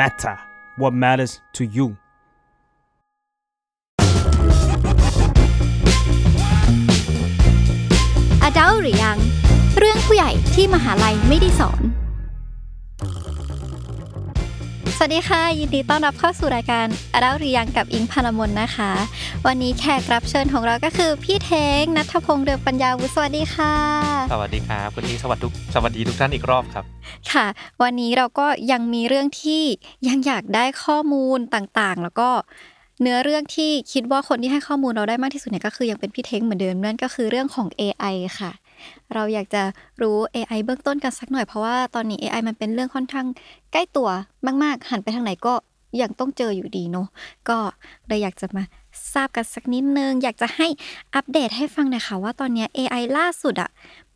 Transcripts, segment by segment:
matter what matters to you อดัลหรือยัง เรื่องผู้ใหญ่ที่มหาลัยไม่ได้สอน สวัสดีค่ะ ยินดีต้อนรับเข้าสู่รายการอดัลหรือยังกับอิงพานมนนะคะ วันนี้แขกรับเชิญของเราก็คือพี่เทงนัทพงษ์เดือปัญญาวุฒิสวัสดีค่ะ สวัสดีครับคุณนี้สวัสดีทุกสวัสดีทุกท่านอีกรอบครับ ค่ะ วันนี้เราก็ยังมีเรื่องที่ยังอยากได้ข้อมูลต่างๆ แล้วก็เนื้อเรื่องที่คิดว่าคนที่ให้ข้อมูลเราได้มากที่สุดเนี่ยก็คือยังเป็นพี่เท้งเหมือนเดิมนั่นก็คือเรื่องของ AI ค่ะ เราอยากจะรู้ AI เบื้องต้นกันสักหน่อยเพราะว่าตอนนี้ AI มันเป็นเรื่องค่อนข้างใกล้ตัวมาก ๆ หันไปทางไหนก็ยังต้องเจออยู่ดีเนาะก็เลยอยากจะมาทราบกันสักนิดนึง อยากจะให้อัปเดตให้ฟังหน่อยค่ะว่าตอนนี้ AI ล่าสุดอะ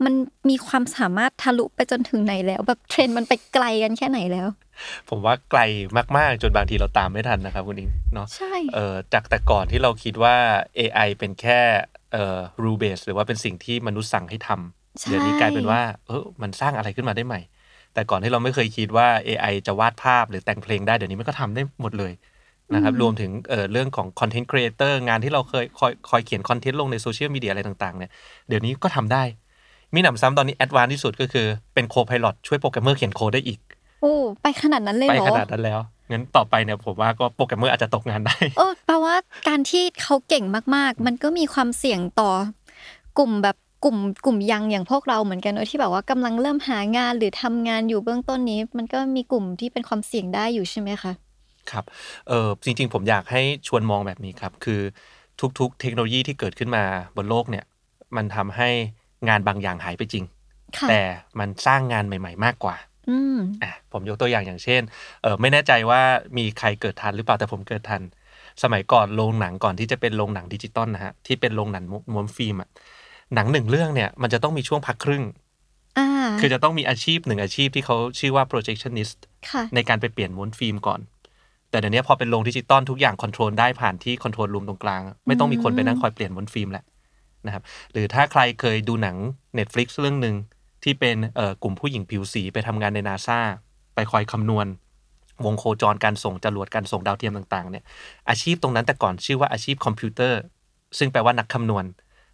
มันมีความสามารถทะลุไปจนถึงไหนแล้ว แบบเทรนด์มันไปไกลกันแค่ไหนแล้ว ผมว่าไกลมากๆ จนบางทีเราตามไม่ทันนะครับคุณอิงเนาะใช่เอ่อจากแต่ก่อนที่เราคิดว่า AI เป็นแค่ เอ่อ rule base หรือว่าเป็นสิ่งที่มนุษย์สั่งให้ทำใช่เดี๋ยวนี้กลายเป็นว่า เออมันสร้างอะไรขึ้นมาได้ใหม่ แต่ก่อนที่เราไม่เคยคิดว่า AI จะวาดภาพหรือแต่งเพลงได้เดี๋ยวนี้มันก็ทำได้หมดเลยนะครับรวมถึงเอ่อเรื่องของ content creator งานที่เราเคยคอยคอยเขียนคอนเทนต์ลงในโซเชียลมีเดียอะไรต่างๆเนี่ยเดี๋ยวนี้ก็ทำได้ มีหนำซ้ำตอนนี้ advance ที่สุดก็คือเป็น copilot ช่วยโปรแกรมเมอร์เขียนโค้ดได้อีกโอ้ไปขนาดนั้นเลยไปเหรอขนาดนั้นแล้ว งั้นต่อไปเนี่ยผมว่าก็โปรแกรมเมอร์อาจจะตกงานได้เออแปลว่าการที่เขาเก่งมากๆ มันก็มีความเสี่ยงต่อกลุ่มแบบกลุ่มกลุ่ม young อย่างพวกเราเหมือนกันเนอะที่แบบว่ากำลังเริ่มหางานหรือทำงานอยู่เบื้องต้นนี้ มันก็มีกลุ่มที่เป็นความเสี่ยงได้อยู่ใช่ไหมคะครับเออจริง ๆ ผมอยากให้ชวนมองแบบนี้ครับ คือทุกๆ เทคโนโลยีที่เกิดขึ้นมาบนโลกเนี่ย มันทำให้งานบางอย่างหายไปจริงค่ะแต่มันสร้างงานใหม่ ๆ มากกว่า อืมอะผมยกตัวอย่างอย่างเช่นเออไม่แน่ใจว่ามีใครเกิดทันหรือเปล่าแต่ผมเกิดทัน สมัยก่อนโรงหนังก่อนที่จะเป็นโรงหนังดิจิตอลนะฮะที่เป็นโรงหนังม้วนฟิล์มอะหนังหนึ่งเรื่องเนี่ยมันจะต้องมีช่วงพักครึ่งอ่าคือจะต้องมีอาชีพหนึ่งอาชีพที่เขาชื่อว่า projectionist ค่ะในการไปเปลี่ยนม้วนฟิล์มก่อน แต่เดี๋ยวนี้พอเป็นโรงดิจิตอลทุกอย่าง control ได้ผ่านที่ control room ตรงกลาง ไม่ต้องมีคนไปนั่งคอยเปลี่ยนม้วนฟิล์มแล้วนะครับหรือถ้าใครเคยดูหนัง Netflix เรื่องหนึ่ง ที่เป็นกลุ่มผู้หญิงผิวสีไปทำงานในนาซาไปคอยคำนวณ วงโคจรการส่งจรวดการส่งดาวเทียมต่างๆเนี่ยอาชีพตรงนั้นแต่ก่อนชื่อว่าอาชีพคอมพิวเตอร์ ซึ่งแปลว่านักคำนวณ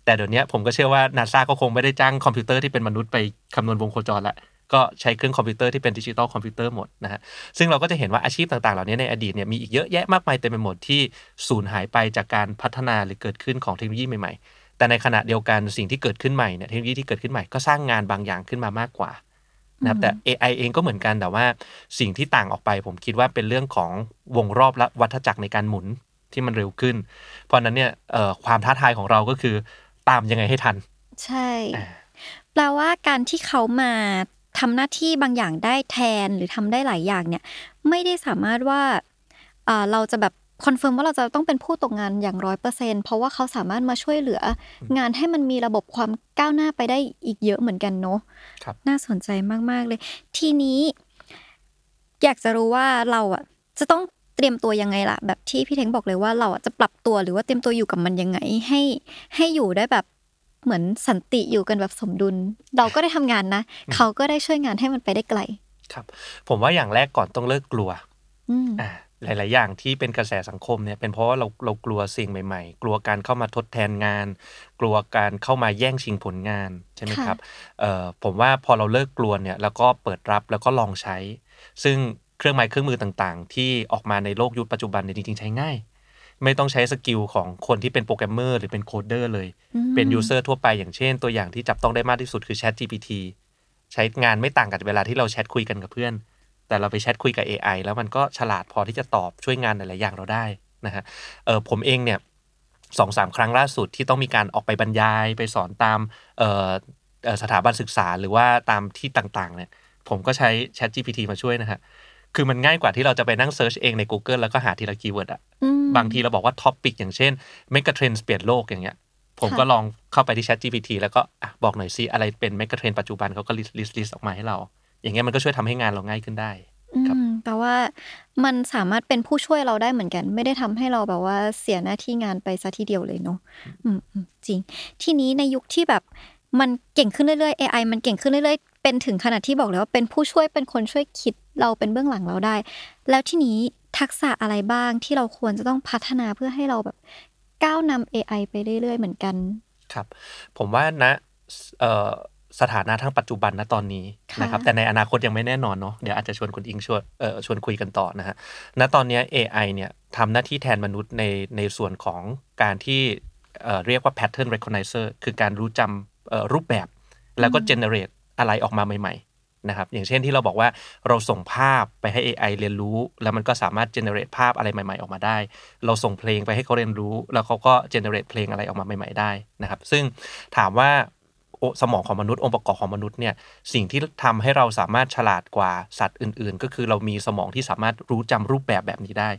แต่เดี๋ยวนี้ผมก็เชื่อว่านาซาก็คงไม่ได้จ้างคอมพิวเตอร์ที่เป็นมนุษย์ไปคำนวณวงโคจรละก็ใช้เครื่องคอมพิวเตอร์ที่เป็น digital computer หมดนะฮะ ซึ่งเราก็จะเห็นว่าอาชีพต่างๆ เหล่านี้ในอดีตเนี่ยมีอีกเยอะแยะมากมายเต็มไปหมดที่สูญหายไปจากการพัฒนาหรือเกิดขึ้นของเทคโนโลยีใหม่ๆ แต่ในขณะเดียวกันสิ่งที่เกิดขึ้นใหม่เนี่ยเทคโนโลยีที่เกิดขึ้นใหม่ก็สร้างงานบางอย่างขึ้นมามากกว่านะครับแต่ AI เองก็เหมือนกันแต่ว่าสิ่งที่ต่างออกไป ผมคิดว่าเป็นเรื่องของวงรอบและวัฏจักรในการหมุนที่มันเร็วขึ้น เพราะฉะนั้นเนี่ยเอ่อความท้าทายของเราก็คือตามยังไงให้ทัน ใช่อ่าแปลว่าการที่เขามาทำหน้าที่บางอย่างได้แทนหรือทำได้หลายอย่างเนี่ย ไม่ได้สามารถว่าเอ่อเราจะแบบ confirm ว่าเราจะต้องเป็นผู้ตกงานอย่างร้อยเปอร์เซ็นต์เพราะว่าเขาสามารถมาช่วยเหลือ งานให้มันมีระบบความก้าวหน้าไปได้อีกเยอะเหมือนกันเนาะครับน่าสนใจมาก ๆ เลย ทีนี้ อยากจะรู้ว่าเราอะ จะต้องเตรียมตัวยังไงล่ะ แบบที่พี่เท้งบอกเลยว่าเราอะจะปรับตัวหรือว่าเตรียมตัวอยู่กับมันยังไง ให้ให้อยู่ได้แบบเหมือนสันติอยู่กันแบบสมดุล เราก็ได้ทำงานนะเขาก็ได้ช่วยงานให้มันไปได้ไกล ครับ ผมว่าอย่างแรกก่อนต้องเลิกกลัวอืมอ่า หลาย ๆ อย่างที่เป็นกระแสสังคมเนี่ยเป็นเพราะว่าเราเรากลัวสิ่งใหม่ ๆ กลัวการเข้ามาทดแทนงาน กลัวการเข้ามาแย่งชิงผลงานใช่ไหมค่ะครับเอ่อผมว่าพอเราเลิกกลัวเนี่ยแล้วก็เปิดรับแล้วก็ลองใช้ ซึ่งเครื่องไม้เครื่องมือต่างๆ ที่ออกมาในโลกยุคปัจจุบันเนี่ยจริง ๆ ใช้ง่าย ไม่ต้องใช้ skill ของคนที่เป็นโปรแกรมเมอร์หรือเป็น coder เลยอืมเป็น user ทั่วไปอย่างเช่น ตัวอย่างที่จับต้องได้มากที่สุดคือ Chat GPT ใช้งานไม่ต่างกับเวลาที่เราแชทคุยกันกับเพื่อน แต่เราไปแชทคุยกับ AI แล้วมันก็ฉลาดพอที่จะตอบช่วยงานหลาย ๆ อย่างเราได้นะฮะเออผมเองเนี่ยสองสามครั้งล่าสุดที่ต้องมีการออกไปบรรยายไปสอนตามเอ่อเอ่อสถาบันศึกษาหรือว่าตามที่ต่าง ๆ เนี่ย ผมก็ใช้ Chat GPT มาช่วยนะฮะคือมันง่ายกว่าที่เราจะไปนั่ง search เองใน Google แล้วก็หาทีละ keyword อะอืมบางทีเราบอกว่าท็อปิกอย่างเช่น m e g a t r e n d เปลี่ยนโลกอย่างเงี้ย ผมค่ะก็ลองเข้าไปที่ Chat GPT แล้วก็อะบอกหน่อยซิอะไรเป็น m e g a t r e n d ปัจจุบันเขาก็ list list list ออกมาให้เรา อย่างเงี้ยมันก็ช่วยทำให้งานเราง่ายขึ้นได้อืมครับแปลว่ามันสามารถเป็นผู้ช่วยเราได้เหมือนกัน ไม่ได้ทำให้เราแบบว่าเสียหน้าที่งานไปซะทีเดียวเลยเนาะอืมอืมจริง ทีนี้ในยุคที่แบบมันเก่งขึ้นเรื่อยๆ AI มันเก่งขึ้นเรื่อยๆไปเป็นถึงขนาดที่บอกเลยว่าเป็นผู้ช่วยเป็นคนช่วยคิดเราเป็นเบื้องหลังเราได้ แล้วทีนี้ทักษะอะไรบ้างที่เราควรจะต้องพัฒนาเพื่อให้เราแบบก้าวนำ AI ไปเรื่อยๆ เหมือนกัน ครับ ผมว่าณเอ่อ สถานะทั้งปัจจุบันณตอนนี้ค่ะนะครับแต่ในอนาคตยังไม่แน่นอนเนาะเดี๋ยวอาจจะชวนคุณอิงชวนเอ่อชวนคุยกันต่อนะฮะณตอนเนี้ย AI เนี่ยทำหน้าที่แทนมนุษย์ในในส่วนของการที่เอ่อเรียกว่า pattern recognizer คือการรู้จำเอ่อรูปแบบ แล้วก็ generate อะไรออกมาใหม่ ๆ นะครับ อย่างเช่นที่เราบอกว่าเราส่งภาพไปให้ AI เรียนรู้ แล้วมันก็สามารถ generate ภาพอะไรใหม่ ๆ ออกมาได้ เราส่งเพลงไปให้เขาเรียนรู้ แล้วเขาก็ generate เพลงอะไรออกมาใหม่ ๆ ได้นะครับ ซึ่งถามว่าโอ สมองของมนุษย์องค์ประกอบของมนุษย์เนี่ยสิ่งที่ทำให้เราสามารถฉลาดกว่าสัตว์อื่น ๆ ก็คือเรามีสมองที่สามารถรู้จำรูปแบบแบบนี้ได้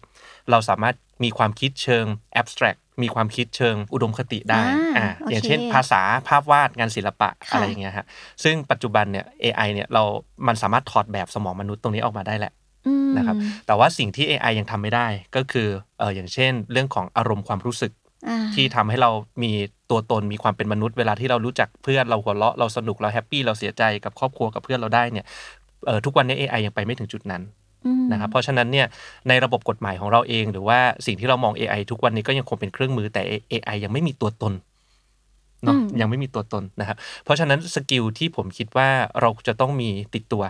เราสามารถมีความคิดเชิง abstract มีความคิดเชิงอุดมคติได้อ่าอ่าโอเคอย่างเช่น ภาษาภาพวาดงานศิลปะค่ะอะไรอย่างเงี้ยฮะซึ่งปัจจุบันเนี่ย AI เนี่ยเรา มันสามารถถอดแบบสมองมนุษย์ตรงนี้ออกมาได้แหละอืมนะครับแต่ว่าสิ่งที่ AI ยังทำไม่ได้ก็คือเอออย่างเช่น เรื่องของอารมณ์ความรู้สึกอ่า ที่ทำให้เรามีตัวตนมีความเป็นมนุษย์เวลาที่เรารู้จักเพื่อนเราหัวเราะเราสนุกเราแฮปปี้เราเสียใจกับครอบครัวกับเพื่อนเราได้เนี่ยเออทุกวันนี้ AI ยังไปไม่ถึงจุดนั้นอืมนะครับเพราะฉะนั้นเนี่ยในระบบกฎหมายของเราเอง หรือว่าสิ่งที่เรามอง AI ทุกวันนี้ก็ยังคงเป็นเครื่องมือแต่ AI ยังไม่มีตัวตนเนาะอืมยังไม่มีตัวตนนะครับ เพราะฉะนั้น skill ที่ผมคิดว่าเราจะต้องมีติดตัว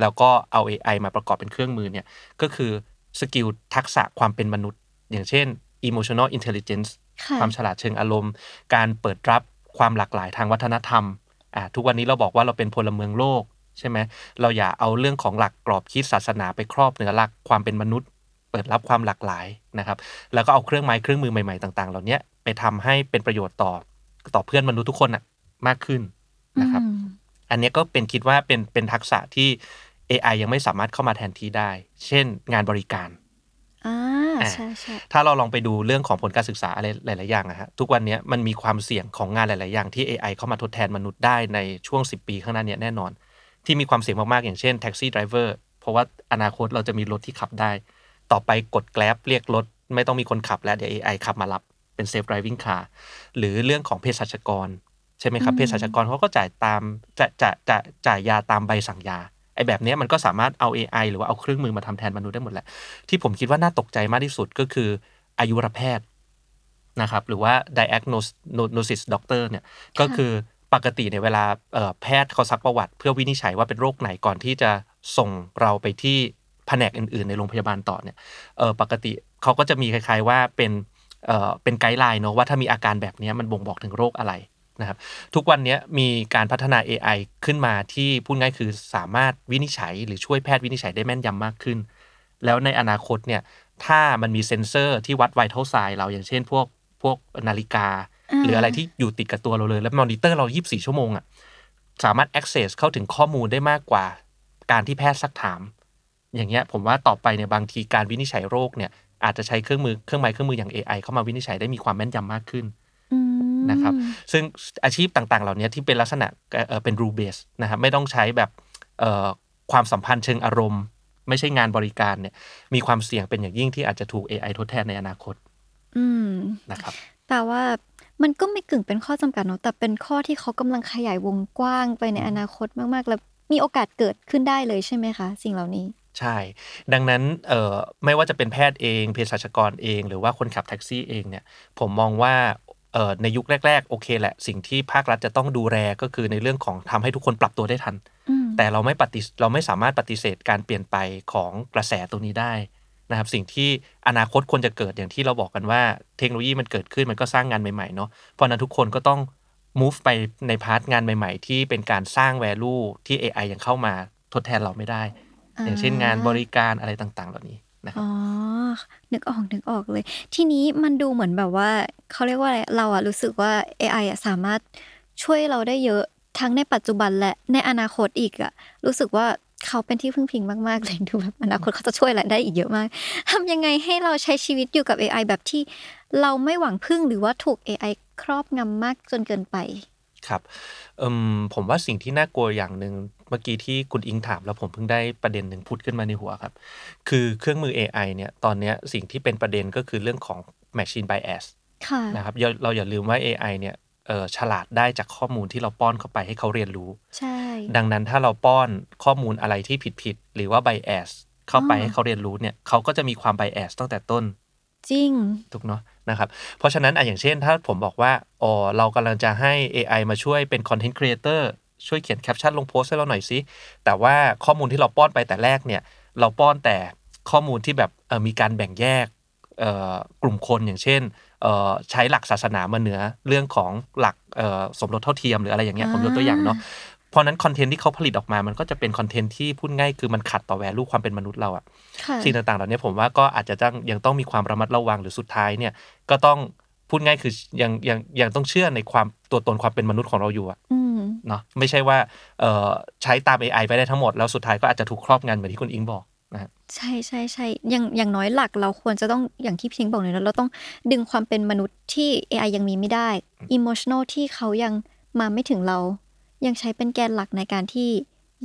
แล้วก็เอา AI มาประกอบเป็นเครื่องมือเนี่ยก็คือ skill ทักษะความเป็นมนุษย์ อย่างเช่น emotional intelligence ค่ะ ความฉลาดเชิงอารมณ์ การเปิดรับความหลากหลายทางวัฒนธรรมอ่าทุกวันนี้เราบอกว่าเราเป็นพลเมืองโลกใช่ไหมเราอย่าเอาเรื่องของหลักกรอบคิดศาสนาไปครอบเหนือหลักความเป็นมนุษย์ เปิดรับความหลากหลายนะครับ แล้วก็เอาเครื่องไม้เครื่องมือใหม่ๆต่าง ๆ เหล่านี้ไปทำให้เป็นประโยชน์ต่อต่อเพื่อนมนุษย์ทุกคนน่ะมากขึ้นนะครับอืมอันเนี้ยก็เป็นคิดว่าเป็นเป็นทักษะที่ AI ยังไม่สามารถเข้ามาแทนที่ได้ เช่น งานบริการ อ่าอ่าใช่ใช่ถ้าเราลองไปดูเรื่องของผลการศึกษาอะไรหลาย ๆ อย่างอะฮะทุกวันเนี้ยมันมีความเสี่ยงของงานหลาย ๆ อย่างที่ AI เข้ามาทดแทนมนุษย์ได้ในช่วง 10 ปีข้างหน้าเนี้แน่นอน ที่มีความเสี่ยงมาก ๆ อย่างเช่น taxi driver เพราะว่าอนาคตเราจะมีรถที่ขับได้ ต่อไปกด Grab เรียกรถไม่ต้องมีคนขับแล้วเดี๋ยว AI ขับมารับเป็นเซฟ driving car หรือเรื่องของเภสัชกรใช่ไหมครับอืมเภสัชกรเขาก็จ่ายตามจะจะจะจ่ายยาตามใบสั่งยา ไอ้แบบเนี้ยมันก็สามารถเอา AI หรือว่าเอาเครื่องมือมาทำแทนมนุษย์ได้หมดแหละ ที่ผมคิดว่าน่าตกใจมากที่สุดก็คืออายุรแพทย์นะครับ หรือว่า diagnosis doctor เนี่ยก็คือปกติในเวลาเอ่อแพทย์เขาซักประวัติ เพื่อวินิจฉัยว่าเป็นโรคไหนก่อนที่จะส่งเราไปที่แผนกอื่น ๆ ในโรงพยาบาลต่อเนี่ยเออปกติเขาก็จะมีคล้าย ๆ ว่าเป็นเอ่อเป็น guideline เนาะว่าถ้ามีอาการแบบเนี้ยมันบ่งบอกถึงโรคอะไร นะครับทุกวันนี้มีการพัฒนา AI ขึ้นมาที่พูดง่ายคือสามารถวินิจฉัย หรือช่วยแพทย์วินิจฉัยได้แม่นยำมากขึ้น แล้วในอนาคตเนี่ยถ้ามันมีเซ็นเซอร์ที่วัดไวท์เท s ไซเราอย่างเช่น พวกพวกนาฬิกาาหรืออะไรที่อยู่ติดกับตัวเราเลย แล้วมอนิเตอร์เรา 24 ชั่วโมงอะ่ะสามารถ access เข้าถึงข้อมูลได้มากกว่าการที่แพทย์ซักถาม อย่างเงี้ยผมว่าต่อไปเนี่ยบางทีการวินิจฉัยโรคเนี่ยอาจจะใช้เครื่องมือเครื่องไม้เครื่องมืออย่าง AI เข้ามาวินิจฉัยได้มีความแม่นยำมากขึ้นอืม นะครับ ซึ่งอาชีพต่างๆ เหล่านี้ที่เป็นลักษณะเอ่อเป็น rule base นะครับไม่ต้องใช้แบบเอ่อความสัมพันธ์เชิงอารมณ์ ไม่ใช่งานบริการเนี่ย มีความเสี่ยงเป็นอย่างยิ่งที่อาจจะถูก AI ทดแทนในอนาคตอืมนะครับ แต่ว่ามันก็ไม่กึ่งเป็นข้อจำกัดเนาะแต่เป็นข้อที่เขากำลังขยายวงกว้างไปในอนาคตมากๆ แล้วมีโอกาสเกิดขึ้นได้เลยใช่ไหมคะ สิ่งเหล่านี้ใช่ ดังนั้นเอ่อไม่ว่าจะเป็นแพทย์เองเภสัชกรเอง หรือว่าคนขับแท็กซี่เองเนี่ย ผมมองว่าเอ่อ ในยุคแรก ๆ โอเคแหละ สิ่งที่ภาครัฐจะต้องดูแลก็คือในเรื่องของทำให้ทุกคนปรับตัวได้ทันอืมแต่เราไม่ปฏิเราไม่สามารถปฏิเสธการเปลี่ยนไปของกระแสตัวนี้ได้นะครับ สิ่งที่อนาคตควรจะเกิดอย่างที่เราบอกกันว่าเทคโนโลยีมันเกิดขึ้นมันก็สร้างงานใหม่ๆเนาะเพราะฉะนั้นทุกคนก็ต้อง move ไปในพาร์ทงานใหม่ ๆ ที่เป็นการสร้าง value ที่ AI ยังเข้ามาทดแทนเราไม่ได้ อย่างเช่นงานบริการอะไรต่างๆ เหล่านี้ นะครับอ๋อนึกออกนึกออกเลย ทีนี้มันดูเหมือนแบบว่า เขาเรียกว่าอะไร เราอะรู้สึกว่า AI อะสามารถช่วยเราได้เยอะทั้งในปัจจุบันและในอนาคตอีกอะ รู้สึกว่าเขาเป็นที่พึ่งพิงมาก ๆ เลย ดูแบบอนาคตเขาจะช่วยอะไรได้อีกเยอะมาก ทำยังไงให้เราใช้ชีวิตอยู่กับ AI แบบที่เราไม่หวังพึ่ง หรือว่าถูก AI ครอบงำมากจนเกินไป ครับเอิ่มผมว่าสิ่งที่น่ากลัวอย่างหนึ่งเมื่อกี้ที่คุณอิงถาม แล้วผมเพิ่งได้ประเด็นหนึ่งพูดขึ้นมาในหัวครับ คือเครื่องมือ AI เนี่ยตอนเนี้ยสิ่งที่เป็นประเด็นก็คือเรื่องของ machine bias ค่ะนะครับอย่าเราอย่าลืมว่า AI เนี่ยเออฉลาดได้จากข้อมูลที่เราป้อนเข้าไปให้เขาเรียนรู้ ใช่ ดังนั้นถ้าเราป้อนข้อมูลอะไรที่ผิดๆหรือว่า bias เข้าไปอ๋อให้เขาเรียนรู้เนี่ยเขาก็จะมีความ bias ตั้งแต่ต้น จริง ถูกเนาะนะครับ เพราะฉะนั้นอะอย่างเช่น ถ้าผมบอกว่าอ๋อเรากำลังจะให้ AI มาช่วยเป็น Content Creator ช่วยเขียนแคปชั่นลงโพสต์ให้เราหน่อยสิ แต่ว่าข้อมูลที่เราป้อนไปแต่แรกเนี่ย เราป้อนแต่ข้อมูลที่แบบมีการแบ่งแยกกลุ่มคนอย่างเช่นใช้หลักศาสนามาเหนือเรื่องของหลักสมรสเท่าเทียมหรืออะไรอย่างเงี้ยผมยกตัวอย่างเนาะ เพราะฉะนั้นคอนเทนต์ที่เขาผลิตออกมา มันก็จะเป็นคอนเทนต์ที่พูดง่ายคือมันขัดต่อแวลูความเป็นมนุษย์เราอะค่ะสิ่งต่างๆเหล่านี้ผมว่าก็อาจจะต้องยังต้องมีความระมัดระวังหรือสุดท้ายเนี่ยก็ต้องพูดง่ายคือยังยังยังต้องเชื่อในความตัวตนความเป็นมนุษย์ของเราอยู่อะอืมเนาะไม่ใช่ว่าเอ่อใช้ตาม AI ไปได้ทั้งหมด แล้วสุดท้ายก็อาจจะถูกครอบงำเหมือนที่คุณอิงบอกนะฮะใช่ใช่ใช่อย่างอย่างน้อยหลักเราควรจะต้องอย่างที่พี่เท้งบอกเลยนะเราต้องดึงความเป็นมนุษย์ที่ AI ยังมีไม่ได้ emotional ที่เขายังมาไม่ถึงเรา ยังใช้เป็นแกนหลักในการที่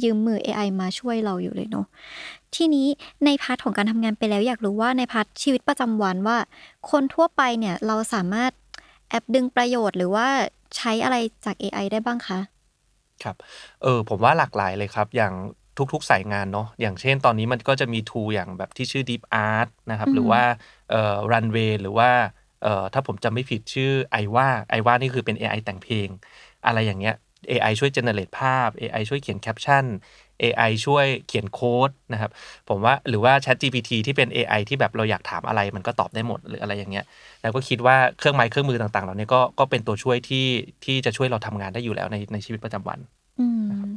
ยืมมือ AI มาช่วยเราอยู่เลยเนาะทีนี้ใน part ของการทำงานไปแล้วอยากรู้ว่าใน part ชีวิตประจำวันว่า คนทั่วไปเนี่ยเราสามารถแอบดึงประโยชน์หรือว่าใช้อะไรจาก AI ได้บ้างคะ ครับ เออผมว่าหลากหลายเลยครับ อย่างทุกๆสายงานเนาะอย่างเช่นตอนนี้มันก็จะมีทูอย่างแบบที่ชื่อ Deep Art นะครับอืมหรือว่าเอ่อ Runway หรือว่าเอ่อถ้าผมจำไม่ผิดชื่อไอว่าไอว่านี่คือเป็น AI แต่งเพลง อะไรอย่างเงี้ย AI ช่วย generate ภาพ AI ช่วยเขียนแคปชั่น AI ช่วยเขียนโค้ดนะครับผมว่าหรือว่า Chat GPT ที่เป็น AI ที่แบบเราอยากถามอะไรมันก็ตอบได้หมดหรืออะไรอย่างเงี้ยแล้วก็คิดว่าเครื่องไม้เครื่องมือต่างๆเหล่านี้ก็ก็เป็นตัวช่วยที่ที่จะช่วยเราทำงานได้อยู่แล้วในในชีวิตประจำวันอืม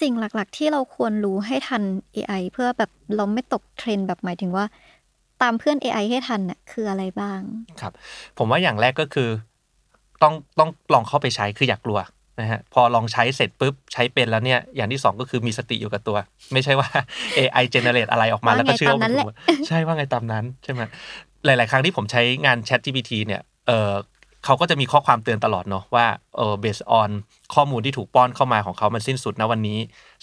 สิ่งหลักๆ ที่เราควรรู้ให้ทัน AI เพื่อแบบเราไม่ตกเทรนด์แบบหมายถึงว่า ตามเพื่อน AI ให้ทันน่ะคืออะไรบ้าง ครับ ผมว่าอย่างแรกก็คือ ต้องต้องลองเข้าไปใช้คืออย่ากกลัว นะฮะพอลองใช้เสร็จปุ๊บใช้เป็นแล้วเนี่ยอย่างที่สองก็คือมีสติอยู่กับตัว ไม่ใช่ว่า AI generate อะไรออกมาว่าแล้วก็เชื่อไงตามนั้นแหละถูกใช่ว่าไงตามนั้นใช่ไหมหลาย ๆ ครั้งที่ผมใช้งาน Chat GPT เนี่ยเออเขาก็จะมีข้อความเตือนตลอดเนาะว่าเออ based on ข้อมูลที่ถูกป้อนเข้ามาของเขามันสิ้นสุดณวันนี้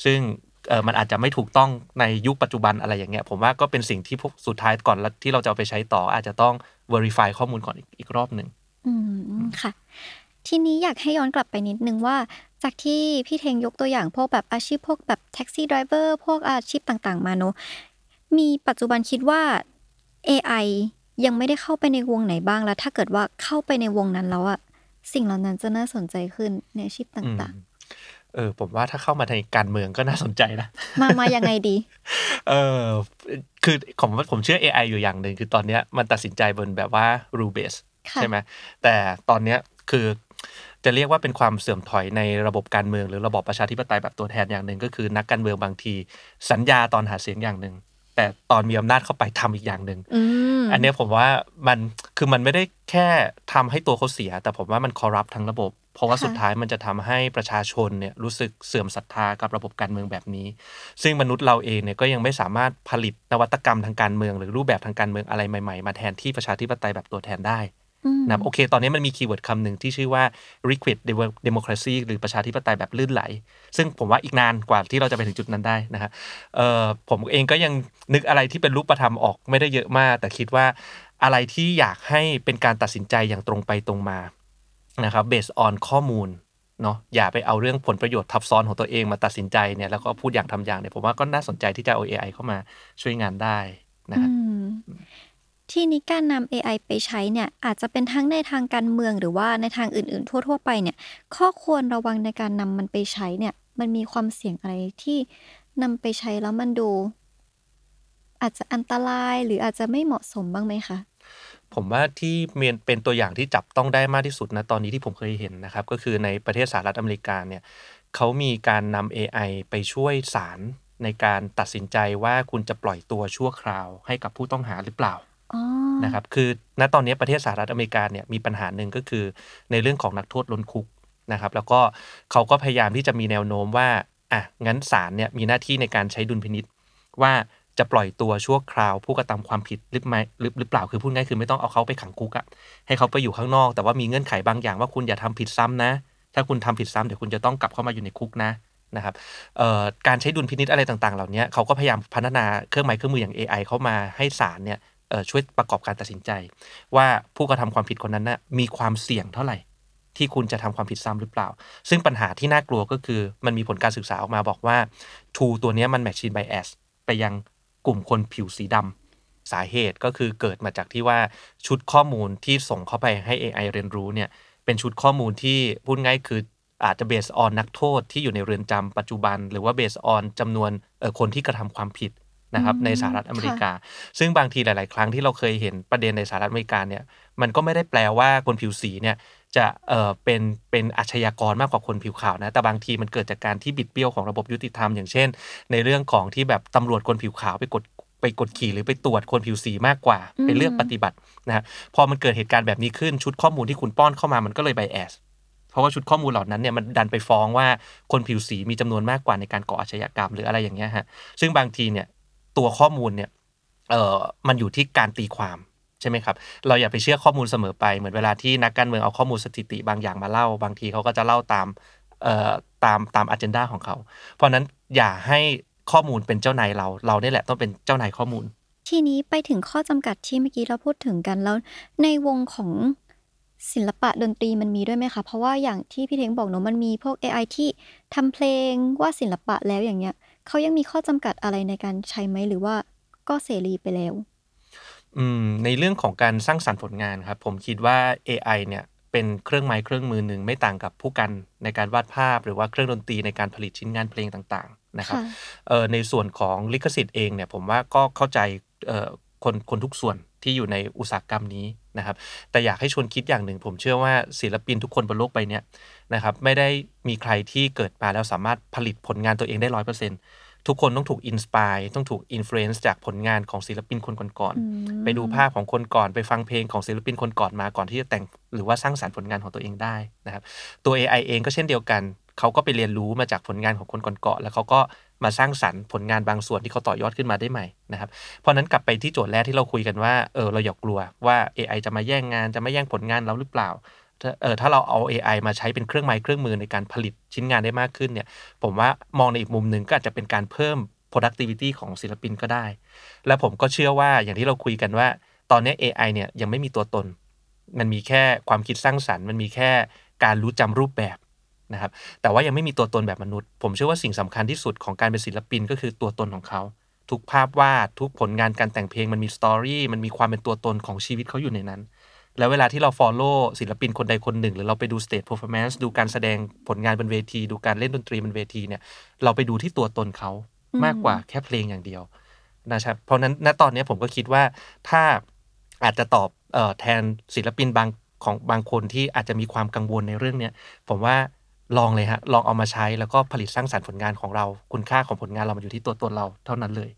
ซึ่งเออมันอาจจะไม่ถูกต้องในยุคปัจจุบันอะไรอย่างเงี้ยผมว่าก็เป็นสิ่งที่พวกสุดท้ายก่อนแล้วที่เราจะเอาไปใช้ต่ออาจจะต้อง verify ข้อมูลก่อนอีกอีกรอบหนึ่งอืมค่ะ ทีนี้อยากให้ย้อนกลับไปนิดนึงว่า จากที่พี่เทงยกตัวอย่างพวกแบบอาชีพพวกแบบแท็กซี่ไดรเวอร์พวกอาชีพต่างๆ มาเนอะมีปัจจุบันคิดว่า AI ยังไม่ได้เข้าไปในวงไหนบ้างแล้ว ถ้าเกิดว่าเข้าไปในวงนั้นแล้วอะสิ่งเหล่านั้นจะน่าสนใจขึ้นในอาชีพต่างเออผมว่าถ้าเข้ามาในการเมืองก็น่าสนใจนะๆมามายังไงดี เออคือผมผมเชื่อ AI อยู่อย่างหนึ่งคือตอนเนี้ยมันตัดสินใจบนแบบว่า rule base ค่ะใช่ไหมแต่ตอนเนี้ยคือ จะเรียกว่าเป็นความเสื่อมถอยในระบบการเมือง หรือระบอบประชาธิปไตยแบบตัวแทนอย่างหนึ่งก็คือนักการเมืองบางที สัญญาตอนหาเสียงอย่างหนึ่งแต่ตอนมีอำนาจเข้าไปทำอีกอย่างหนึ่งอืมอันเนี้ยผมว่ามันคือมันไม่ได้แค่ทำให้ตัวเขาเสีย แต่ผมว่ามันคอร์รัปทั้งระบบ เพราะว่าค่ะสุดท้ายมันจะทำให้ประชาชนเนี่ยรู้สึกเสื่อมศรัทธากับระบบการเมืองแบบนี้ ซึ่งมนุษย์เราเองเนี่ยก็ยังไม่สามารถผลิตนวัตกรรมทางการเมือง หรือรูปแบบทางการเมืองอะไรใหม่ๆ มาแทนที่ประชาธิปไตยแบบตัวแทนได้อืม นะครับโอเค ตอนนี้มันมีคีย์เวิร์ดคำหนึ่งที่ชื่อว่า liquid democracy หรือประชาธิปไตยแบบลื่นไหล ซึ่งผมว่าอีกนานกว่าที่เราจะไปถึงจุดนั้นได้นะฮะเอ่อผมเองก็ยังนึกอะไรที่เป็นรูปธรรมออกไม่ได้เยอะมาก แต่คิดว่าอะไรที่อยากให้เป็นการตัดสินใจอย่างตรงไปตรงมานะครับ based on ข้อมูลเนาะอย่าไปเอาเรื่องผลประโยชน์ทับซ้อนของตัวเองมาตัดสินใจเนี่ยแล้วก็พูดอย่างทำอย่างเนี่ยผมว่าก็น่าสนใจที่จะเอา AI เข้ามาช่วยงานได้นะครับอืม ที่นี้การนำ AI ไปใช้เนี่ยอาจจะเป็นทั้งในทางการเมืองหรือว่าในทางอื่นๆ ทั่ว ๆ ไปเนี่ยข้อควรระวังในการนำมันไปใช้เนี่ยมันมีความเสี่ยงอะไรที่นำไปใช้แล้วมันดู อาจจะอันตรายหรืออาจจะไม่เหมาะสมบ้างไหมคะผมว่าที่เมียนเป็นตัวอย่างที่จับต้องได้มากที่สุดนะตอนนี้ที่ผมเคยเห็นนะครับ ก็คือในประเทศสหรัฐอเมริกาเนี่ยเขามีการนำ AI ไปช่วยศาลในการตัดสินใจว่าคุณจะปล่อยตัวชั่วคราวให้กับผู้ต้องหาหรือเปล่า นะครับคือณตอนนี้ประเทศสหรัฐอเมริกาเนี่ยมีปัญหาหนึ่งก็คือในเรื่องของนักโทษล้นคุกนะครับ แล้วก็เขาก็พยายามที่จะมีแนวโน้มว่าอะงั้นศาลเนี่ยมีหน้าที่ในการใช้ดุลพินิษว่าจะปล่อยตัวชั่วคราวผู้กระทำความผิดหรือไม่หรือเปล่าคือพูดง่ายคือไม่ต้องเอาเขาไปขังคุกอะให้เขาไปอยู่ข้างนอก แต่ว่ามีเงื่อนไขบางอย่างว่าคุณอย่าทำผิดซ้ำนะ ถ้าคุณทำผิดซ้ำเดี๋ยวคุณจะต้องกลับเข้ามาอยู่ในคุกนะนะครับการใช้ดุลพินิษอะไรต่างๆ เหล่านี้เขาก็พยายามพัฒนาเครื่องไม้เครื่องมืออย่าง AI เข้ามาให้ศาลเนี่ย ช่วยประกอบการตัดสินใจ ว่าผู้กระทำความผิดคนนั้นนะ่ะมีความเสี่ยงเท่าไหร่ ที่คุณจะทำความผิดซ้ำหรือเปล่า ซึ่งปัญหาที่น่ากลัวก็คือ มันมีผลการศึกษาออกมาบอกว่า tool ตัวนี้มัน machine bias ไปยังกลุ่มคนผิวสีดำสาเหตุก็คือเกิดมาจากที่ว่าชุดข้อมูลที่ส่งเข้าไปให้ AI เรียนรู้เนี่ยเป็นชุดข้อมูลที่พูดง่ายคืออาจจะเบสออนนักโทษที่อยู่ในเรือนจำปัจจุบัน หรือว่าเบสออนจำนวนคนที่กระทำความผิด นะครับอืมในสหรัฐอเมริค่ะกา ซึ่งบางทีหลาย ๆ ครั้งที่เราเคยเห็นประเด็นในสหรัฐอเมริกาเนี่ยมันก็ไม่ได้แปลว่าคนผิวสีเนี่ยจะเอ่อเป็นเป็นอาชญากรมากกว่าคนผิวขาวนะแต่บางทีมันเกิดจากการที่บิดเบี้ยวของระบบยุติธรรมอย่างเช่น ในเรื่องของที่แบบตำรวจคนผิวขาวไปกดไปกดขี่หรือไปตรวจคนผิวสีมากกว่าอืมไปเลือกปฏิบัตินะฮะพอมันเกิดเหตุการณ์แบบนี้ขึ้นชุดข้อมูลที่คุณป้อนเข้ามามันก็เลยไบแอสเพราะว่าชุดข้อมูลเหล่านั้นเนี่ยมันดันไปฟ้องว่าคนผิวสีมีจำนวนมากกว่าในการก่ออาชญากรรมหรืออะไรอย่างเงี้ยฮะซึ่งบางทีเนี่ย ตัวข้อมูลเนี่ยเออมันอยู่ที่การตีความใช่ไหมครับ เราอย่าไปเชื่อข้อมูลเสมอไปเหมือนเวลาที่นักการเมืองเอาข้อมูลสถิติบางอย่างมาเล่า บางทีเขาก็จะเล่าตามเอ่อตามตามอันเจนดาของเขา เพราะนั้นอย่าให้ข้อมูลเป็นเจ้านายเรา เราเนี่ยแหละต้องเป็นเจ้านายข้อมูล ทีนี้ไปถึงข้อจำกัดที่เมื่อกี้เราพูดถึงกันแล้ว ในวงของศิลปะดนตรีมันมีด้วยไหมคะ เพราะว่าอย่างที่พี่เทงบอกเนอะมันมีพวก AI ที่ทำเพลงว่าศิลปะแล้วอย่างเงี้ย เขายังมีข้อจำกัดอะไรในการใช้ไหมหรือว่าก็เสรีไปแล้ว อืมในเรื่องของการสร้างสรรค์ผลงานครับ ผมคิดว่า AI เนี่ยเป็นเครื่องไม้เครื่องมือหนึ่งไม่ต่างกับผู้กันในการวาดภาพ หรือว่าเครื่องดนตรีในการผลิตชิ้นงานเพลงต่างๆนะครับค่ะเอ่อในส่วนของลิขสิทธิ์เองเนี่ยผมว่าก็เข้าใจเอ่อคนคนทุกส่วนที่อยู่ในอุตสาหกรรมนี้ นะครับ แต่อยากให้ชวนคิดอย่างหนึ่ง ผมเชื่อว่าศิลปินทุกคนบนโลกใบเนี้ยนะครับไม่ได้มีใครที่เกิดมาแล้วสามารถผลิตผลงานตัวเองได้ร้อยเปอร์เซ็นต์ทุกคนต้องถูกอินสปายต้องถูกอิ f ฟ u e n c e จากผลงานของศิลปินคนก่อนอืมๆไปดูภาพของคนก่อนไปฟังเพลงของศิลปินคนก่อนมาก่อนที่จะแต่งหรือว่าสร้างสรรค์ผลงานของตัวเองได้นะครับ ตัว AI เองก็เช่นเดียวกัน เขาก็ไปเรียนรู้มาจากผลงานของคนก่อนๆแล้วเขาก็มาสร้างสรรค์ผลงานบางส่วนที่เขาต่อยอดขึ้นมาได้ใหม่นะครับ เพราะนั้นกลับไปที่โจทย์แรกที่เราคุยกันว่าเออเราอย่ากกลัวว่า AI จะมาแย่งงานจะมาแย่งผลงานเราหรือเปล่าเออถ้าเราเอา AI มาใช้เป็นเครื่องไม้เครื่องมือในการผลิตชิ้นงานได้มากขึ้นเนี่ยผมว่ามองในอีกมุมหนึ่งก็อาจจะเป็นการเพิ่ม productivity ของศิลปินก็ได้ และผมก็เชื่อว่าอย่างที่เราคุยกันว่า ตอนนี้ AI เนี่ยยังไม่มีตัวตน มันมีแค่ความคิดสร้างสรรค์ มันมีแค่การรู้จำรูปแบบ นะครับแต่ว่ายังไม่มีตัวตนแบบมนุษย์ ผมเชื่อว่าสิ่งสำคัญที่สุดของการเป็นศิลปินก็คือตัวตนของเขา ทุกภาพวาดทุกผลงานการแต่งเพลงมันมีสตอรี่มันมีความเป็นตัวตนของชีวิตเขาอยู่ในนั้น แล้วเวลาที่เรา follow ศิลปินคนใดคนหนึ่ง หรือเราไปดู stage performance ดูการแสดงผลงานบนเวที ดูการเล่นดนตรีบนเวทีเนี่ยเราไปดูที่ตัวตนเขาอืมมากกว่าแค่เพลงอย่างเดียวนะครับเพราะฉะนั้นณตอนนี้ผมก็คิดว่าถ้าอาจจะตอบเอ่อแทนศิลปินบางของบางคนที่อาจจะมีความกังวลในเรื่องเนี้ยผมว่า ลองเลยฮะ ลองเอามาใช้แล้วก็ผลิตสร้างสรรค์ผลงานของเรา คุณค่าของผลงานเรามันอยู่ที่ตัวตนเราเท่านั้นเลย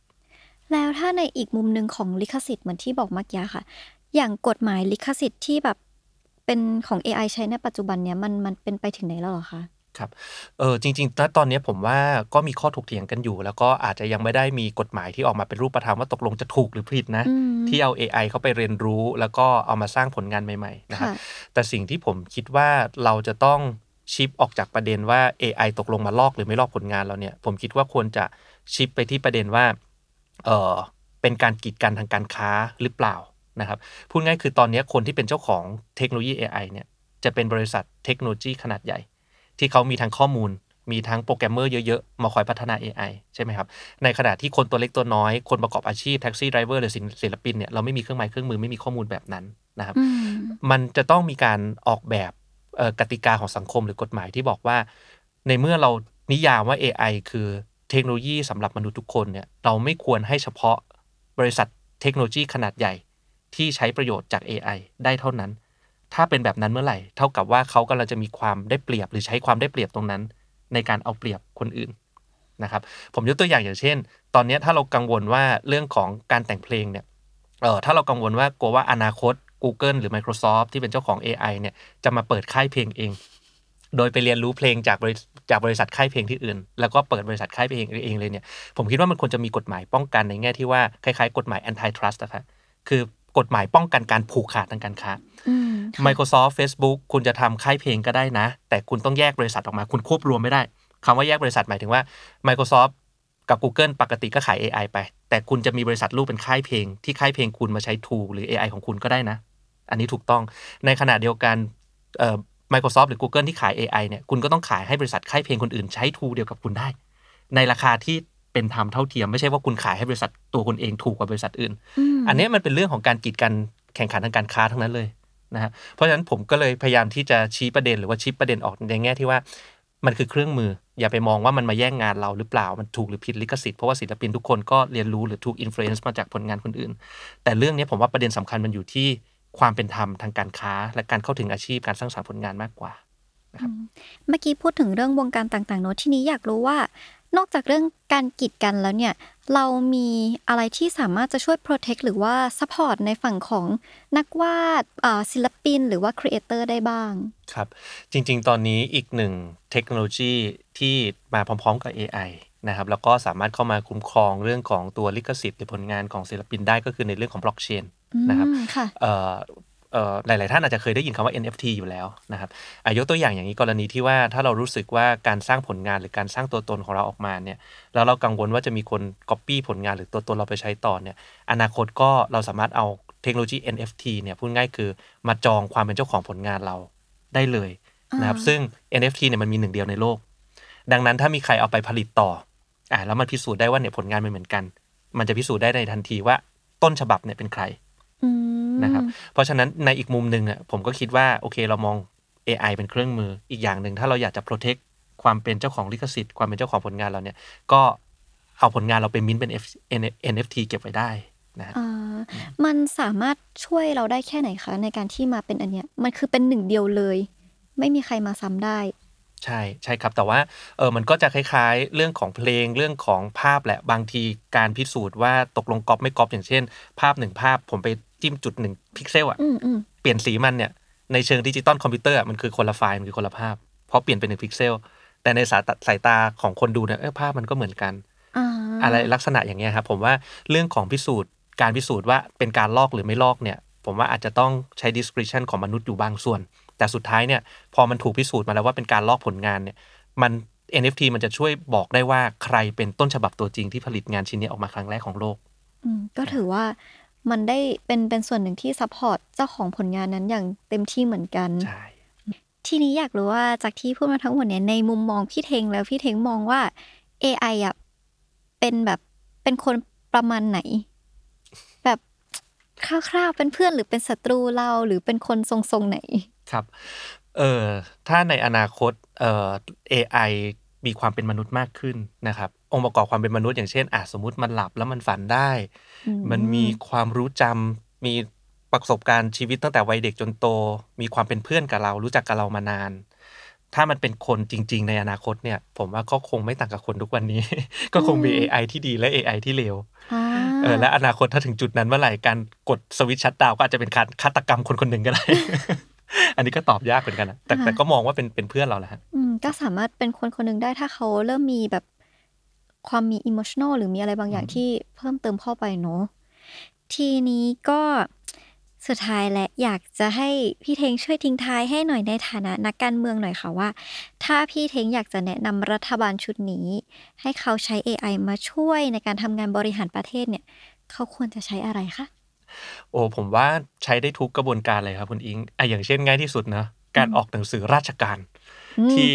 แล้วถ้าในอีกมุมหนึ่งของลิขสิทธิ์เหมือนที่บอกเมื่อกี้ค่ะ อย่างกฎหมายลิขสิทธิ์ที่แบบเป็นของ AI ใช้ในปัจจุบันเนี้ยมันมันเป็นไปถึงไหนแล้วเหรอคะครับเออจริงๆณตอนนี้ผมว่าก็มีข้อถกเถียงกันอยู่ แล้วก็อาจจะยังไม่ได้มีกฎหมายที่ออกมาเป็นรูปธรรมว่าตกลงจะถูกหรือผิดนะอืมที่เอา AI เข้าไปเรียนรู้ แล้วก็เอามาสร้างผลงานใหม่ๆนะครับค่ะแต่สิ่งที่ผมคิดว่าเราจะต้อง shift ออกจากประเด็นว่า AI ตกลงมาลอกหรือไม่ลอกผลงานเราเนี่ย ผมคิดว่าควรจะ shift ไปที่ประเด็นว่าเออเป็นการกีดกันทางการค้าหรือเปล่านะครับพูดง่ายคือตอนนี้คนที่เป็นเจ้าของเทคโนโลยี AI เนี่ยจะเป็นบริษัทเทคโนโลยีขนาดใหญ่ ที่เขามีทั้งข้อมูล มีทั้งโปรแกรมเมอร์เยอะๆ มาคอยพัฒนา AI ใช่ไหมครับ ในขณะที่คนตัวเล็กตัวน้อย คนประกอบอาชีพ taxi driver หรือศิลปินเนี่ยเราไม่มีเครื่องไม้เครื่องมือไม่มีข้อมูลแบบนั้นนะครับอืมมันจะต้องมีการออกแบบเอ่อ กติกาของสังคมหรือกฎหมายที่บอกว่า ในเมื่อเรานิยามว่า AI คือเทคโนโลยีสำหรับมนุษย์ทุกคนเนี่ยเราไม่ควรให้เฉพาะบริษัทเทคโนโลยีขนาดใหญ่ที่ใช้ประโยชน์จาก AI ได้เท่านั้น ถ้าเป็นแบบนั้นเมื่อไหร่ เท่ากับว่าเขากำลังจะมีความได้เปรียบหรือใช้ความได้เปรียบตรงนั้น ในการเอาเปรียบคนอื่นนะครับ ผมยกตัวอย่างอย่างเช่น ตอนนี้ถ้าเรากังวลว่าเรื่องของการแต่งเพลงเนี่ย เออถ้าเรากังวลว่ากลัวว่าอนาคต Google หรือ Microsoft ที่เป็นเจ้าของ AI เนี่ยจะมาเปิดค่ายเพลงเอง โดยไปเรียนรู้เพลงจากบริจากบริษัทค่ายเพลงที่อื่น แล้วก็เปิดบริษัทค่ายเพลงเองเลยเนี่ยผมคิดว่ามันควรจะมีกฎหมายป้องกันในแง่ที่ว่าคล้ายๆ กฎหมาย antitrust นะครับคือกฎหมายป้องกันการผูกขาดทางการค้าอืมค่ะ Microsoft Facebook คุณจะทำค่ายเพลงก็ได้นะ แต่คุณต้องแยกบริษัทออกมา คุณควบรวมไม่ได้คำว่าแยกบริษัทหมายถึงว่า Microsoft กับ Google ปกติก็ขาย AI ไป แต่คุณจะมีบริษัทลูกเป็นค่ายเพลง ที่ค่ายเพลงคุณมาใช้ tool หรือ AI ของคุณก็ได้นะ อันนี้ถูกต้องในขณะเดียวกันเอ่อ Microsoft หรือ Google ที่ขาย AI เนี่ยคุณก็ต้องขายให้บริษัทค่ายเพลงคนอื่นใช้ทูเดียวกับคุณได้ ในราคาที่เป็นธรรมเท่าเทียมไม่ใช่ว่าคุณขายให้บริษัทตัวคุณเองถูกกว่าบริษัทอื่นมอันนี้มันเป็นเรื่องของการกีดกันแข่งขันทางการค้าทั้งนั้นเลยนะฮะเพราะฉะนั้นผมก็เลยพยายามที่จะชี้ประเด็นหรือว่าชี้ประเด็นออกในแง่ที่ว่ามันคือเครื่องมือ อย่าไปมองว่ามันมาแย่งงานเราหรือเปล่ามันถูกหรือผิดลิขสิทธิ์เพราะว่าศิลปินทุกคนก็เรียนรู้หรือถูกอิ f ฟ u e n c e มาจากผลงานคนอื่น แต่เรื่องนี้ผมว่าประเด็นสำคัญมันอยู่ที่ความเป็นธรรมทางการค้า และการเข้าถึงอาชีพการสร้างสรรค์ผลงานมากกว่าเมื่อกี้พูดถึงเรื่องวงการต่างๆเนอะทีนี้อยากรู้ว่า นอกจากเรื่องการกีดกันแล้วเนี่ยเรามีอะไรที่สามารถจะช่วย protect หรือว่า support ในฝั่งของนักวาดเอ่อศิลปิน หรือว่า creator ได้บ้าง ครับ จริง ๆ ตอนนี้อีกหนึ่งเทคโนโลยี ที่มาพร้อมๆกับ AI นะครับแล้วก็สามารถเข้ามาคุ้มครองเรื่องของตัวลิขสิทธิ์หรือผลงานของศิลปินได้ก็คือในเรื่องของบล็อกเชนนะครับอืมค่ะเอ่อเอ่อหลาย ๆ ท่านอาจจะเคยได้ยินคำว่า NFT อยู่แล้วนะครับอายกตัวอย่างอย่างนี้กรณีที่ว่าถ้าเรารู้สึกว่าการสร้างผลงานหรือการสร้างตัวตนของเราออกมาเนี่ยแล้วเรากังวลว่าจะมีคน Copy ผลงานหรือตัวตนเราไปใช้ต่อเนี่ยอนาคตก็เราสามารถเอาเทคโนโลยี NFT เนี่ยพูดง่ายคือมาจองความเป็นเจ้าของผลงานเราได้เลยนะครับอ่าซึ่ง NFT เนี่ยมันมีหนึ่งเดียวในโลก ดังนั้นถ้ามีใครเอาไปผลิตต่ออ่าแล้วมันพิสูจน์ได้ว่าเนี่ยผลงานมันเหมือนกัน มันจะพิสูจน์ได้ในทันทีว่าต้นฉบับเนี่ยเป็นใครอืมนะครับ เพราะฉะนั้นในอีกมุมหนึ่งอะผมก็คิดว่าโอเคเรามอง AI เป็นเครื่องมืออีกอย่างหนึ่งถ้าเราอยากจะ protect ความเป็นเจ้าของลิขสิทธิ์ความเป็นเจ้าของผลงานเราเนี่ย ก็เอาผลงานเราไปมิ้นท์เป็น F- NFT เก็บไว้ได้นะฮะอ่ามันสามารถช่วยเราได้แค่ไหนคะ ในการที่มาเป็นอันเนี้ยมันคือเป็นหนึ่งเดียวเลย ไม่มีใครมาซ้ำได้ ใช่ใช่ครับแต่ว่าเออมันก็จะคล้ายๆ เรื่องของเพลงเรื่องของภาพแหละบางทีการพิสูจน์ว่าตกลงก๊อปไม่ก๊อปอย่างเช่น ภาพหนึ่งภาพผมไปจิ้มจุดหนึ่งพิกเซลอะอืมอืมเปลี่ยนสีมันเนี่ยในเชิงดิจิตอลคอมพิวเตอร์อะมันคือคนละไฟล์มันคือคนละภาพเพราะเปลี่ยนเป็นหนึ่งพิกเซลแต่ในสายตาสายตาของคนดูเนี่ยเออภาพมันก็เหมือนกันอ่าอะไรลักษณะอย่างเงี้ยครับผมว่าเรื่องของพิสูจน์ การพิสูจน์ว่าเป็นการลอกหรือไม่ลอกเนี่ย ผมว่าอาจจะต้องใช้ discretion ของมนุษย์อยู่บางส่วน แต่สุดท้ายเนี่ยพอมันถูกพิสูจน์มาแล้วว่าเป็นการลอกผลงานเนี่ยมัน NFT มันจะช่วยบอกได้ว่าใครเป็นต้นฉบับตัวจริงที่ผลิตงานชิ้นนี้ออกมาครั้งแรกของโลกอืมก็ถือว่ามันได้เป็นเป็นส่วนหนึ่งที่ support เจ้าของผลงานนั้นอย่างเต็มที่เหมือนกันใช่ทีนี้อยากรู้ว่าจากที่พูดมาทั้งหมดเนี่ยในมุมมองพี่เทงแล้วพี่เทงมองว่า AI อะเป็นแบบเป็นคนประมาณไหน แบบคร่าวๆเป็นเพื่อนหรือเป็นศัตรูเราหรือเป็นคนทรงๆไหน ครับเอ่อถ้าในอนาคตเอ่อ AI มีความเป็นมนุษย์มากขึ้นนะครับ องค์ประกอบความเป็นมนุษย์อย่างเช่นอะสมมติมันหลับแล้วมันฝันได้อืมมันมีความรู้จำมีประสบการณ์ชีวิตตั้งแต่วัยเด็กจนโต มีความเป็นเพื่อนกับเรา รู้จักกับเรามานาน ถ้ามันเป็นคนจริง ๆ ในอนาคตเนี่ย ผมว่าก็คงไม่ต่างกับคนทุกวันนี้ ก็คงมี AI ที่ดีและ AI ที่เลวอ่าเออและอนาคตถ้าถึงจุดนั้นเมื่อไหร่การกดสวิตช์ชัตดาวก็อาจจะเป็นการฆาตกรรมคนคนหนึ่งก็ได้ อันนี้ก็ตอบยากเหมือนกันนะแต่แต่ก็มองว่าเป็นเป็นเพื่อนเราแหละฮะอืมก็สามารถเป็นคนคนหนึ่งได้ถ้าเขาเริ่มมีแบบความมีอิ o มชัน a l หรือมีอะไรบางอย่างที่เพิ่มเติมเข้าไปเนาะทีนี้ก็สุดท้ายและอยากจะให้พี่เทงช่วยทิ้งท้ายให้หน่อยในฐานะนักการเมืองหน่อยค่ะว่า ถ้าพี่เทงอยากจะแนะนำรัฐบาลชุดนี้ ให้เขาใช้ AI มาช่วยในการทำงานบริหารประเทศเนี่ย เขาควรจะใช้อะไรคะ โอ้ผมว่าใช้ได้ทุกกระบวนการเลยครับคุณอิงอะอย่างเช่นง่ายที่สุดนะการออกหนังสือราชการอืมที่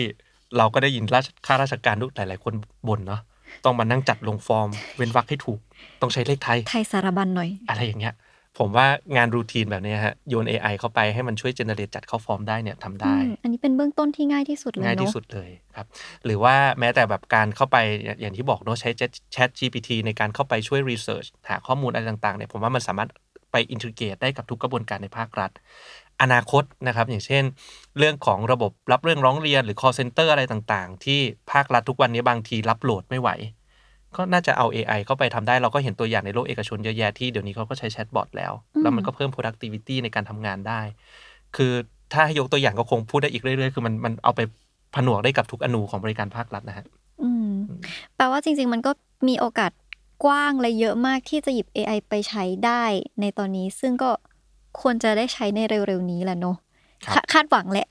เราก็ได้ยินราชข้าราชการทุกหลายๆคนบ่นเนาะต้องมานั่งจัดลงฟอร์ม เว้นวรรคให้ถูก ต้องใช้เลขไทย ไทยสารบรรณหน่อย อะไรอย่างเงี้ย ผมว่างาน routine แบบเนี้ยฮะโยน AI เข้าไปให้มันช่วย generate จัดเข้าฟอร์มได้เนี่ยทำได้อืมอันนี้เป็นเบื้องต้นที่ง่ายที่สุดเลยง่ายที่เนาะสุดเลยครับ หรือว่าแม้แต่แบบการเข้าไปอย่างอย่างที่บอกเนอะใช้ Chat GPT ในการเข้าไปช่วย research หาข้อมูลอะไรต่างๆเนี่ยผมว่ามันสามารถ ไป integrate ได้กับทุกกระบวนการในภาครัฐ อนาคตนะครับ อย่างเช่น เรื่องของระบบรับเรื่องร้องเรียนหรือ call center อะไรต่างๆ ที่ภาครัฐทุกวันนี้บางทีรับโหลดไม่ไหว ก็น่าจะเอา AI เข้าไปทำได้เราก็เห็นตัวอย่างในโลกเอกชนเยอะแยะที่เดี๋ยวนี้เขาก็ใช้แชทบอทแล้วอืมแล้วมันก็เพิ่ม productivity ในการทำงานได้ คือถ้าให้ยกตัวอย่างก็คงพูดได้อีกเรื่อยๆ คือมันมันเอาไปผนวกได้กับทุกอนูของบริการภาครัฐนะฮะอืมแปลว่าจริง ๆ มันก็มีโอกาส กว้างและเยอะมากที่จะหยิบ AI ไปใช้ได้ในตอนนี้ ซึ่งก็ควรจะได้ใช้ในเร็วๆนี้แหละเนาะครับคาคาดหวังแหละ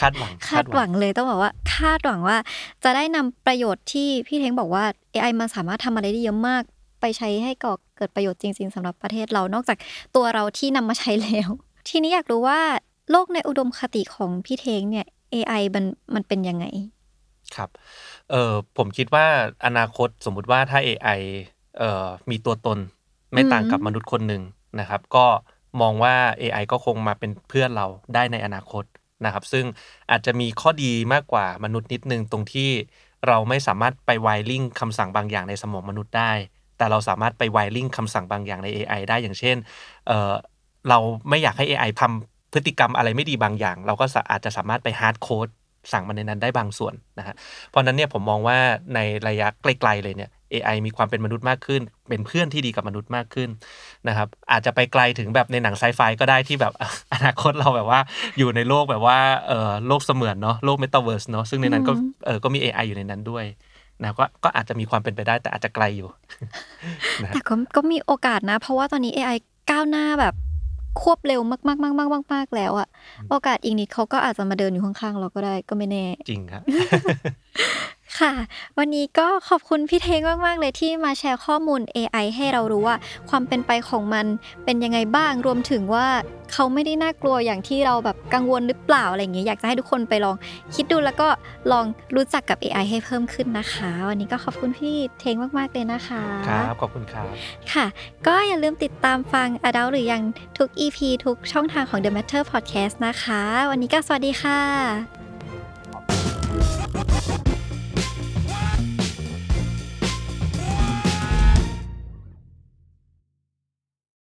คาดหวังคาดหวังเลยต้องบอกว่า คาดหวังว่า จะได้นำประโยชน์ที่พี่เท้งบอกว่า AI มันสามารถทำอะไรได้เยอะมาก ไปใช้ให้ก่อเกิดประโยชน์จริง ๆสำหรับประเทศเรานอกจากตัวเราที่นำมาใช้แล้ว ทีนี้อยากรู้ว่าโลกในอุดมคติของพี่เทงเนี่ย AI มันมันเป็นยังไง ครับ เออผมคิดว่าอนาคตสมมุติว่าถ้า AI เอ่อ มีตัวตนไม่ต่างกับอืมมนุษย์คนหนึ่งนะครับ ก็มองว่า AI ก็คงมาเป็นเพื่อนเราได้ในอนาคตนะครับ ซึ่งอาจจะมีข้อดีมากกว่ามนุษย์นิดนึงตรงที่เราไม่สามารถไป wiring คำสั่งบางอย่างในสมองมนุษย์ได้ แต่เราสามารถไป wiring คำสั่งบางอย่างใน AI ได้อย่างเช่นเอ่อเราไม่อยากให้ AI ทำพฤติกรรมอะไรไม่ดีบางอย่าง เราก็สะอาจจะสามารถไป hard code สั่งมันในนั้นได้บางส่วนนะฮะเพราะฉะนั้นเนี่ยผมมองว่าในระยะไกลๆเลยเนี่ย AI มีความเป็นมนุษย์มากขึ้น เป็นเพื่อนที่ดีกับมนุษย์มากขึ้นนะครับอาจจะไปไกลถึงแบบในหนังไซไฟก็ได้ที่แบบอนาคตเราแบบว่าอยู่ในโลกแบบว่าเออโลกเสมือนเนาะโลกเมตาเวิร์สเนาะซึ่งในนั้นก็อืมเออก็มี AI อยู่ในนั้นด้วยนะก็ก็อาจจะมีความเป็นไปได้แต่อาจจะไกลอยู่นะฮะแต่ก็ก็มีโอกาสนะ เพราะว่าตอนนี้ AI ก้าวหน้าแบบ ควบเร็วมากๆๆๆๆๆแล้วอะโอกาสอีกนิดเขาก็อาจจะมาเดินอยู่ข้างๆเราก็ได้ก็ไม่แน่ จริงครับ ค่ะ วันนี้ก็ขอบคุณพี่เทงมาก ๆ เลยที่มาแชร์ข้อมูล AI ให้เรารู้ว่าความเป็นไปของมันเป็นยังไงบ้าง รวมถึงว่าเขาไม่ได้น่ากลัวอย่างที่เราแบบกังวลหรือเปล่าอะไรอย่างเงี้ยอยากจะให้ทุกคนไปลองคิดดูแล้วก็ลองรู้จักกับ AI ให้เพิ่มขึ้นนะคะ วันนี้ก็ขอบคุณพี่เทงมาก ๆ เลยนะคะ ครับขอบคุณครับค่ะ ก็อย่าลืมติดตามฟัง Adult หรือยังทุก EP ทุกช่องทางของ The Matter Podcast นะคะ วันนี้ก็สวัสดีค่ะ